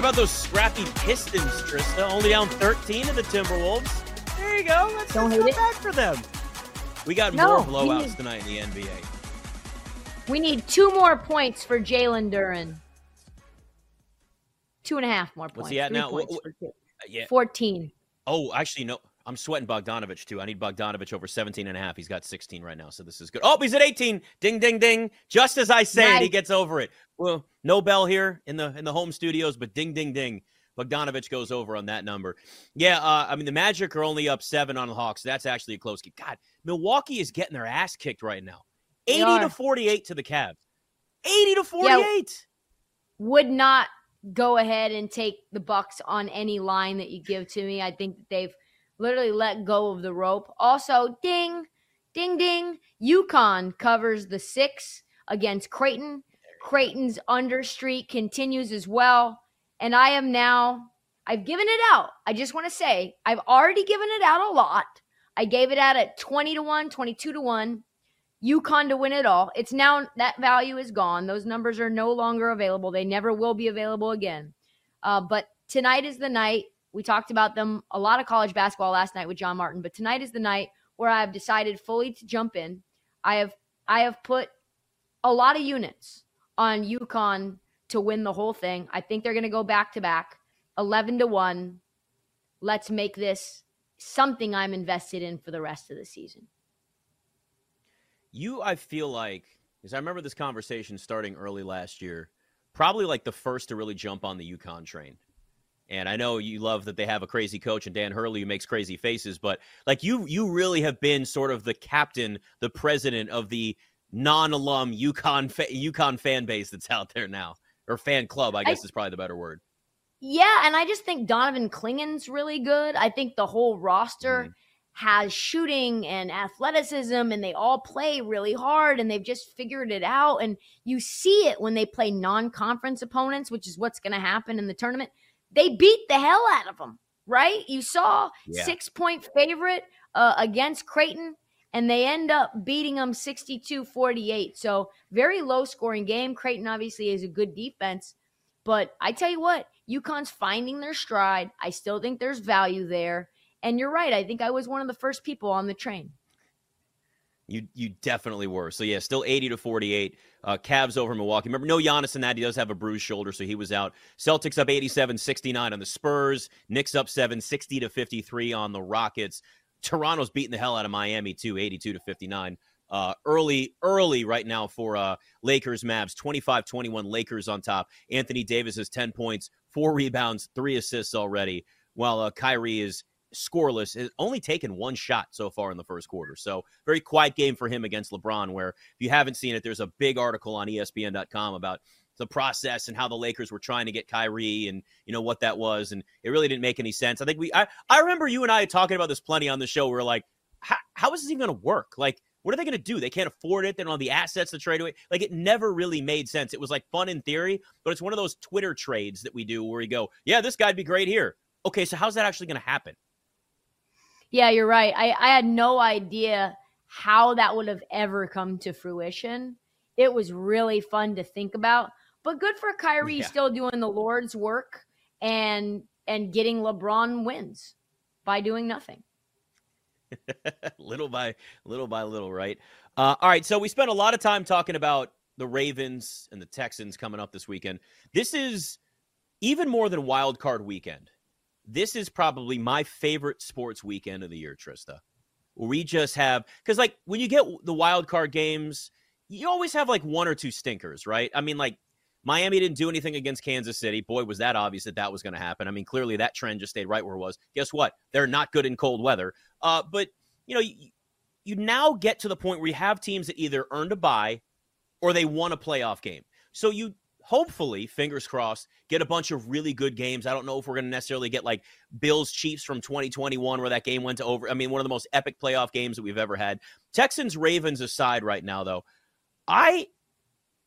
about those scrappy Pistons, Trysta? Only down 13 to the Timberwolves. There you go. Let's, Don't hate go it. back for them. We got No, more blowouts needs- tonight in the NBA. We need two more points for Jalen Duren. Two and a half more points. What's he at Three now? What- what- for yeah. 14. Oh, actually, no. I'm sweating Bogdanovich too. I need Bogdanovich over 17 and a half. He's got 16 right now, so this is good. Oh, he's at 18. Ding, ding, ding. Just as I say it, he gets over it. Well, no bell here in the in the home studios, but ding, ding, ding. Bogdanovich goes over on that number. Yeah, uh, I mean the Magic are only up seven on the Hawks. That's actually a close game. God, Milwaukee is getting their ass kicked right now. 80 to 48 to the Cavs. 80 to 48. Would not go ahead and take the Bucks on any line that you give to me. I think that they've literally let go of the rope. Also, ding, ding, ding. UConn covers the six against Creighton. Creighton's under streak continues as well. And I am now, I've given it out. I just want to say, I've already given it out a lot. I gave it out at 20 to 1, 22 to 1. UConn to win it all. It's now that value is gone. Those numbers are no longer available. They never will be available again. Uh, but tonight is the night. We talked about them a lot of college basketball last night with John Martin, but tonight is the night where I have decided fully to jump in. I have I have put a lot of units on UConn to win the whole thing. I think they're going to go back to back, eleven to one. Let's make this something I'm invested in for the rest of the season. You, I feel like, because I remember this conversation starting early last year, probably like the first to really jump on the UConn train. And I know you love that they have a crazy coach and Dan Hurley who makes crazy faces, but like you, you really have been sort of the captain, the president of the non-alum UConn fa- UConn fan base that's out there now, or fan club, I guess is probably the better word. Yeah, and I just think Donovan Clingan's really good. I think the whole roster Mhm. has shooting and athleticism, and they all play really hard, and they've just figured it out. And you see it when they play non-conference opponents, which is what's going to happen in the tournament. They beat the hell out of them, right? You saw Yeah. six-point favorite uh, against Creighton, and they end up beating them 62-48. So very low-scoring game. Creighton obviously is a good defense. But I tell you what, UConn's finding their stride. I still think there's value there. And you're right. I think I was one of the first people on the train. You you definitely were. So yeah, still 80 to 48. Uh, Cavs over Milwaukee. Remember, no Giannis in that. He does have a bruised shoulder, so he was out. Celtics up 87-69 on the Spurs. Knicks up 7, 60 to 53 on the Rockets. Toronto's beating the hell out of Miami too, 82 to 59. Uh, early, early right now for uh, Lakers Mavs, 25-21 Lakers on top. Anthony Davis has 10 points, four rebounds, three assists already, while uh, Kyrie is scoreless, has only taken one shot so far in the first quarter. So very quiet game for him against LeBron, where if you haven't seen it, there's a big article on ESPN.com about the process and how the Lakers were trying to get Kyrie and you know what that was. And it really didn't make any sense. I think we I, I remember you and I talking about this plenty on the show. We are like, how, is this even gonna work? Like, what are they gonna do? They can't afford it, they don't have the assets to trade away. Like it never really made sense. It was like fun in theory, but it's one of those Twitter trades that we do where we go, Yeah, this guy'd be great here. Okay, so how's that actually gonna happen? Yeah, you're right. I, I had no idea how that would have ever come to fruition. It was really fun to think about. But good for Kyrie Yeah. still doing the Lord's work and and getting LeBron wins by doing nothing. little by little by little, right? Uh, all right, so we spent a lot of time talking about the Ravens and the Texans coming up this weekend. This is even more than wild card weekend. This is probably my favorite sports weekend of the year, Trysta. We just have because like when you get the wild card games, you always have like one or two stinkers, right? I mean, like Miami didn't do anything against Kansas City. Boy, was that obvious that that was going to happen. I mean, clearly that trend just stayed right where it was. Guess what? They're not good in cold weather. Uh, but you know, you, you now get to the point where you have teams that either earned a bye or they won a playoff game. So you hopefully, fingers crossed, get a bunch of really good games. I don't know if we're going to necessarily get like Bills Chiefs from 2021 where that game went to over. I mean, one of the most epic playoff games that we've ever had. Texans Ravens aside right now though. I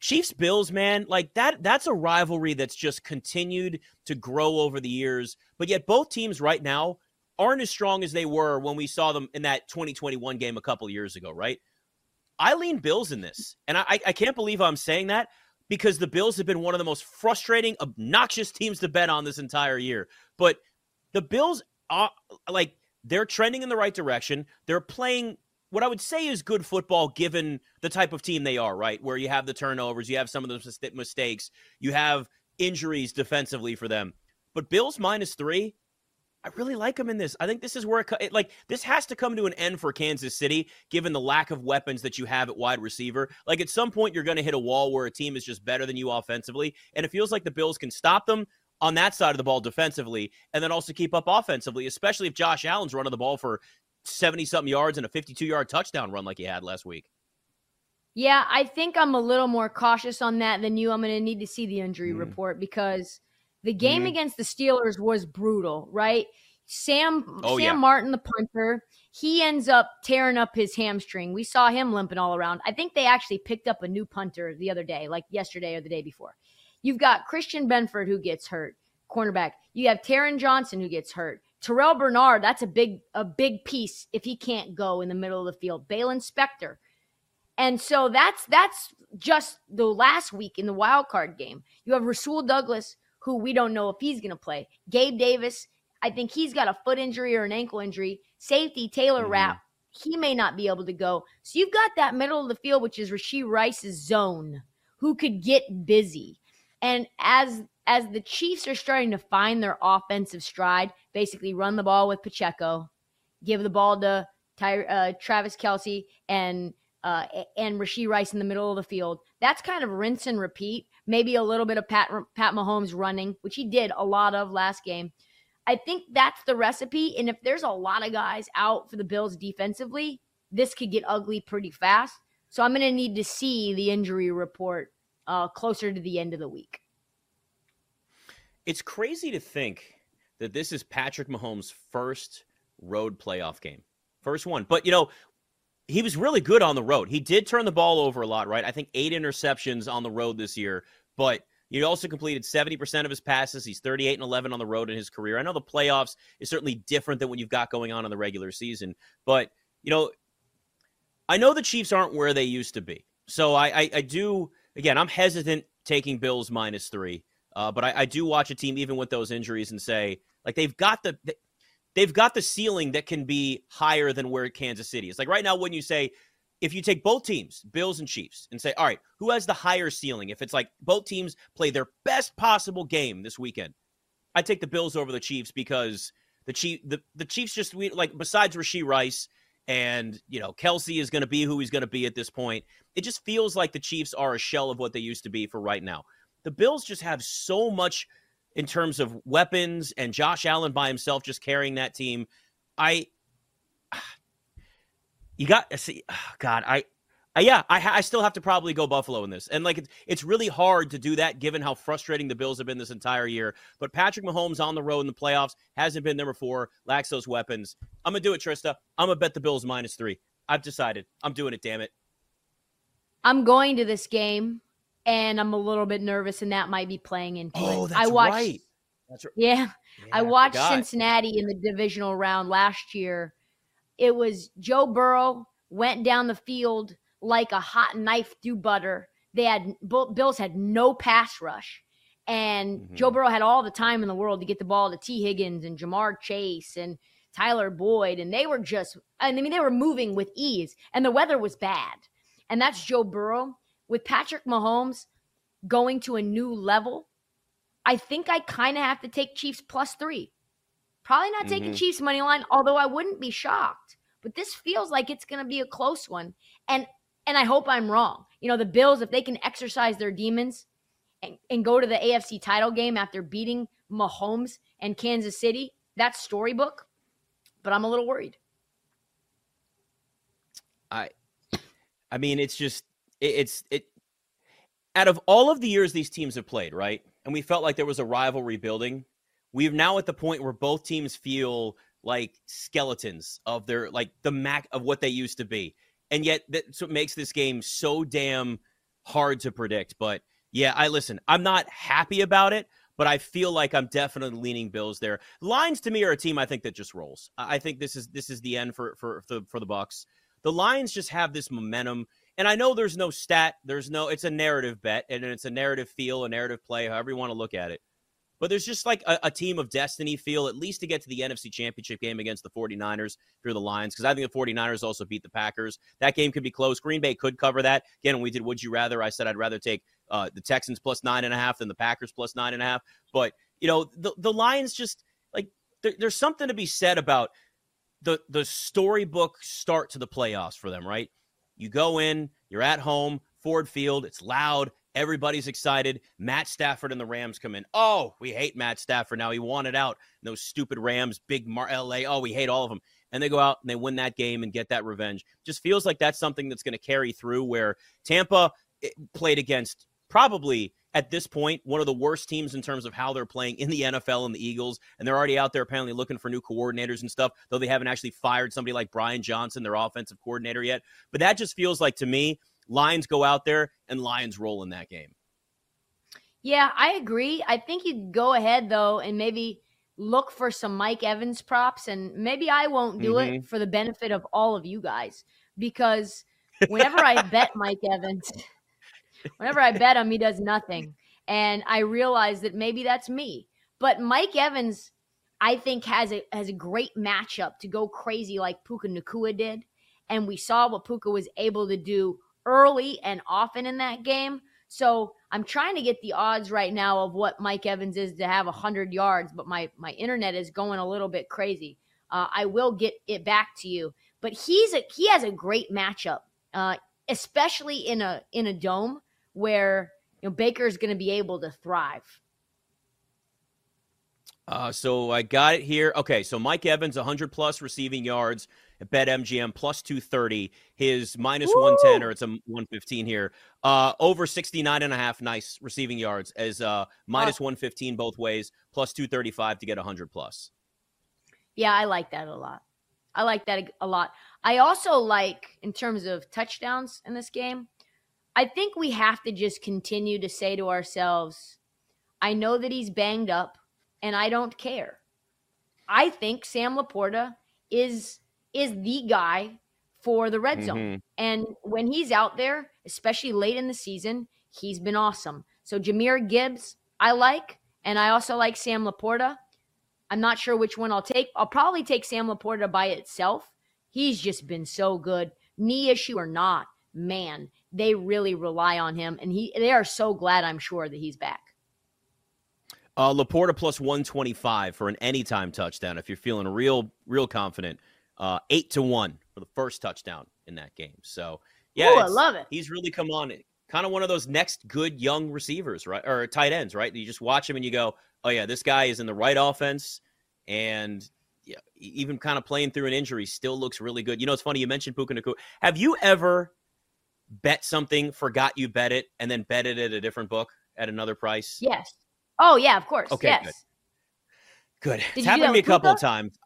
Chiefs Bills, man, like that that's a rivalry that's just continued to grow over the years. But yet both teams right now aren't as strong as they were when we saw them in that 2021 game a couple years ago, right? I lean Bills in this. And I, I can't believe I'm saying that, because the Bills have been one of the most frustrating, obnoxious teams to bet on this entire year. But the Bills are like they're trending in the right direction. They're playing what I would say is good football given the type of team they are, right? Where you have the turnovers, you have some of the mistakes, you have injuries defensively for them. But Bills minus three, I really like them in this. I think this is where it, it, like this has to come to an end for Kansas City, given the lack of weapons that you have at wide receiver. Like at some point, you're going to hit a wall where a team is just better than you offensively, and it feels like the Bills can stop them on that side of the ball defensively, and then also keep up offensively, especially if Josh Allen's running the ball for seventy something yards and a fifty-two yard touchdown run like he had last week. Yeah, I think I'm a little more cautious on that than you. I'm going to need to see the injury mm. report because the game mm-hmm. against the Steelers was brutal, right? Sam oh, Sam yeah. Martin, the punter, he ends up tearing up his hamstring. We saw him limping all around. I think they actually picked up a new punter the other day, like yesterday or the day before. You've got Christian Benford who gets hurt, cornerback. You have Taron Johnson who gets hurt. Terrell Bernard, that's a big a big piece if he can't go in the middle of the field. Baylon Spector. And so that's that's just the last week in the wild card game. You have Rasul Douglas, who we don't know if he's going to play. Gabe Davis, I think he's got a foot injury or an ankle injury. Safety Taylor mm-hmm. Rapp, he may not be able to go. So you've got that middle of the field, which is Rashee Rice's zone, who could get busy. And as as the Chiefs are starting to find their offensive stride, basically run the ball with Pacheco, give the ball to Ty, uh, Travis Kelce and uh, and Rashee Rice in the middle of the field. That's kind of rinse and repeat maybe a little bit of Pat Pat Mahomes running, which he did a lot of last game. I think that's the recipe. And if there's a lot of guys out for the Bills defensively, this could get ugly pretty fast. So I'm going to need to see the injury report uh, closer to the end of the week. It's crazy to think that this is Patrick Mahomes' first road playoff game. First one. But, you know, he was really good on the road. He did turn the ball over a lot, right? I think eight interceptions on the road this year, but he also completed 70% of his passes. He's 38 and 11 on the road in his career. I know the playoffs is certainly different than what you've got going on in the regular season, but, you know, I know the Chiefs aren't where they used to be. So I, I, I do, again, I'm hesitant taking Bills minus three, uh, but I, I do watch a team even with those injuries and say, like, they've got the, they've got the ceiling that can be higher than where Kansas City is. Like right now, when you say, if you take both teams, Bills and Chiefs, and say, all right, who has the higher ceiling? If it's like both teams play their best possible game this weekend, I take the Bills over the Chiefs because the Chief the, the Chiefs just we, like besides Rashee Rice and you know Kelce is going to be who he's going to be at this point. It just feels like the Chiefs are a shell of what they used to be for right now. The Bills just have so much in terms of weapons and Josh Allen by himself just carrying that team. I you got see God, I yeah, I, I still have to probably go Buffalo in this. And like it's, it's really hard to do that given how frustrating the Bills have been this entire year. But Patrick Mahomes on the road in the playoffs hasn't been there before, lacks those weapons. I'm to do it, Trysta. I'm to bet the Bills minus three. I've decided. I'm doing it, damn it. I'm going to this game and I'm a little bit nervous, and that might be playing into oh, it. That's I watched, right. That's right. Yeah, yeah I watched I Cincinnati in the divisional round last year. It was Joe Burrow went down the field like a hot knife through butter. They had Bills had no pass rush, and mm-hmm. Joe Burrow had all the time in the world to get the ball to Tee Higgins and Ja'Marr Chase and Tyler Boyd, and they were just I mean they were moving with ease, and the weather was bad, and that's Joe Burrow with Patrick Mahomes going to a new level, I think I kind of have to take Chiefs plus three. Probably not taking mm-hmm. Chiefs money line, although I wouldn't be shocked. But this feels like it's going to be a close one, and and I hope I'm wrong. You know, the Bills, if they can exercise their demons and, and go to the AFC title game after beating Mahomes and Kansas City, that's storybook. But I'm a little worried. I, I mean, it's just it's it out of all of the years these teams have played, right? And we felt like there was a rivalry building. We've now at the point where both teams feel like skeletons of their like the mac of what they used to be. And yet that's what makes this game so damn hard to predict. But yeah, I listen, I'm not happy about it, but I feel like I'm definitely leaning Bills there. Lions to me are a team I think that just rolls. I think this is this is the end for for for, for the Bucs. The Lions just have this momentum and I know there's no stat, there's no, it's a narrative bet, and it's a narrative feel, a narrative play, however you want to look at it. But there's just like a, a, team of destiny feel, at least to get to the NFC Championship game against the 49ers through the Lions, because I think the 49ers also beat the Packers. That game could be close. Green Bay could cover that. Again, when we did Would You Rather, I said I'd rather take uh, the Texans plus nine and a half than the Packers plus nine and a half. But, you know, the, the Lions just like there, there's something to be said about the the storybook start to the playoffs for them, right? You go in, you're at home, Ford Field, it's loud, everybody's excited. Matt Stafford and the Rams come in. Oh, we hate Matt Stafford now. He wanted out. And those stupid Rams, big Mar- LA. Oh, we hate all of them. And they go out and they win that game and get that revenge. Just feels like that's something that's going to carry through where Tampa played against probably at this point one of the worst teams in terms of how they're playing in the NFL and the Eagles. And they're already out there apparently looking for new coordinators and stuff, though they haven't actually fired somebody like Brian Johnson, their offensive coordinator, yet. But that just feels like to me, Lions go out there and Lions roll in that game. Yeah, I agree. I think you go ahead though and maybe look for some Mike Evans props and maybe I won't do mm-hmm. it for the benefit of all of you guys because whenever I bet Mike Evans Whenever I bet him, he does nothing. And I realize that maybe that's me. But Mike Evans, I think, has a has a great matchup to go crazy like Puka Nacua did. And we saw what Puka was able to do early and often in that game. So I'm trying to get the odds right now of what Mike Evans is to have 100 yards, but my, my internet is going a little bit crazy. Uh, I will get it back to you. But he's a he has a great matchup, uh, especially in a in a dome where you know Baker is going to be able to thrive. Uh, so I got it here. Okay, so Mike Evans, 100 plus receiving yards at BetMGM plus 230. His minus 110 or it's a 115 here. Uh, over 69 and a half nice receiving yards as uh, minus 115 both ways, plus 235 to get 100 plus. Yeah, I like that a lot. I like that a lot. I also like in terms of touchdowns in this game. I think we have to just continue to say to ourselves, I know that he's banged up and I don't care. I think Sam LaPorta is is the guy for the red zone. Mm-hmm. And when he's out there, especially late in the season, he's been awesome. So Jahmyr Gibbs, I like, and I also like Sam LaPorta. I'm not sure which one I'll take. I'll probably take Sam LaPorta by itself. He's just been so good, knee issue or not man, they really rely on him, and he they are so glad I'm sure that he's back. Uh, LaPorta plus 125 for an anytime touchdown. If you're feeling real, real confident, uh, eight to one for the first touchdown in that game. So, yeah, Ooh, I love it. He's really come on. Kind of one of those next good young receivers, right? Or tight ends, right? You just watch him and you go, oh, yeah, this guy is in the right offense. And yeah, even kind of playing through an injury, still looks really good. You know, it's funny. You mentioned Puka Nacua. Have you ever bet something, forgot you bet it, and then bet it at a different book at another price? Yes. Oh yeah, of course. Okay. Yes. Good. Good. It's happened to me a couple of times.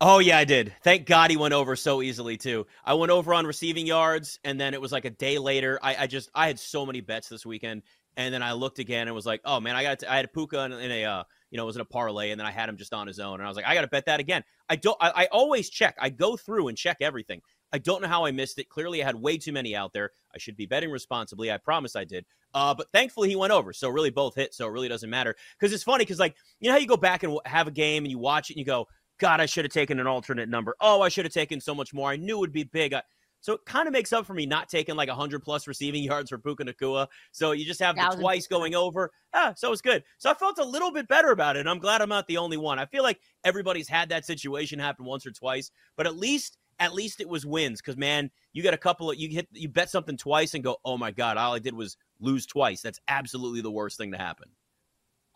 Oh yeah, I did. Thank God he went over so easily too. I went over on receiving yards, and then it was like a day later. I, I just I had so many bets this weekend, and then I looked again and was like, oh man, I got to, I had a Puka in, in a uh, you know it was in a parlay, and then I had him just on his own, and I was like, I got to bet that again. I don't. I, I always check. I go through and check everything. I don't know how I missed it. Clearly, I had way too many out there. I should be betting responsibly. I promise I did. Uh, but thankfully, he went over. So really, both hit. So it really doesn't matter. Because it's funny. Because like you know how you go back and have a game and you watch it and you go, God, I should have taken an alternate number. Oh, I should have taken so much more. I knew it would be big. I, so it kind of makes up for me not taking like 100 plus receiving yards for Puka Nacua. So you just have the twice going over. Ah, so it's good. So I felt a little bit better about it. And I'm glad I'm not the only one. I feel like everybody's had that situation happen once or twice, but at least at least it was wins because man, you got a couple of you hit you bet something twice and go, oh my god, all I did was lose twice. That's absolutely the worst thing to happen.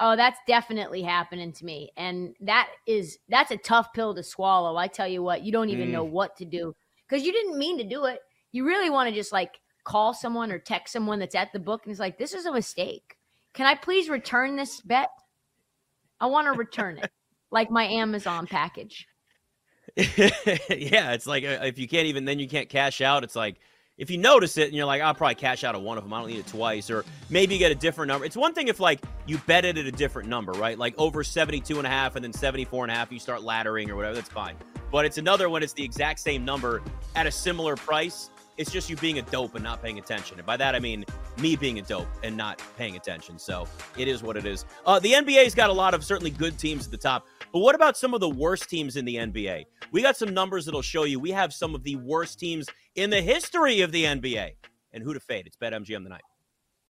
Oh, that's definitely happening to me, and that is that's a tough pill to swallow. I tell you what, you don't even mm. know what to do because you didn't mean to do it. You really want to just like call someone or text someone that's at the book and it's like, this is a mistake. Can I please return this bet? I want to return it, like my Amazon package. Yeah, it's like uh, if you can't even then you can't cash out. It's like if you notice it and you're like, I'll probably cash out of one of them. I don't need it twice. Or maybe you get a different number. It's one thing if like you bet it at a different number, right? Like over 72 and a half and then 74 and a half, you start laddering or whatever. That's fine. But it's another when it's the exact same number at a similar price. It's just you being a dope and not paying attention. And by that, I mean me being a dope and not paying attention. So it is what it is. Uh, the NBA's got a lot of certainly good teams at the top. But what about some of the worst teams in the NBA? We got some numbers that'll show you we have some of the worst teams in the history of the NBA. And who to fade? It's BetMGM tonight.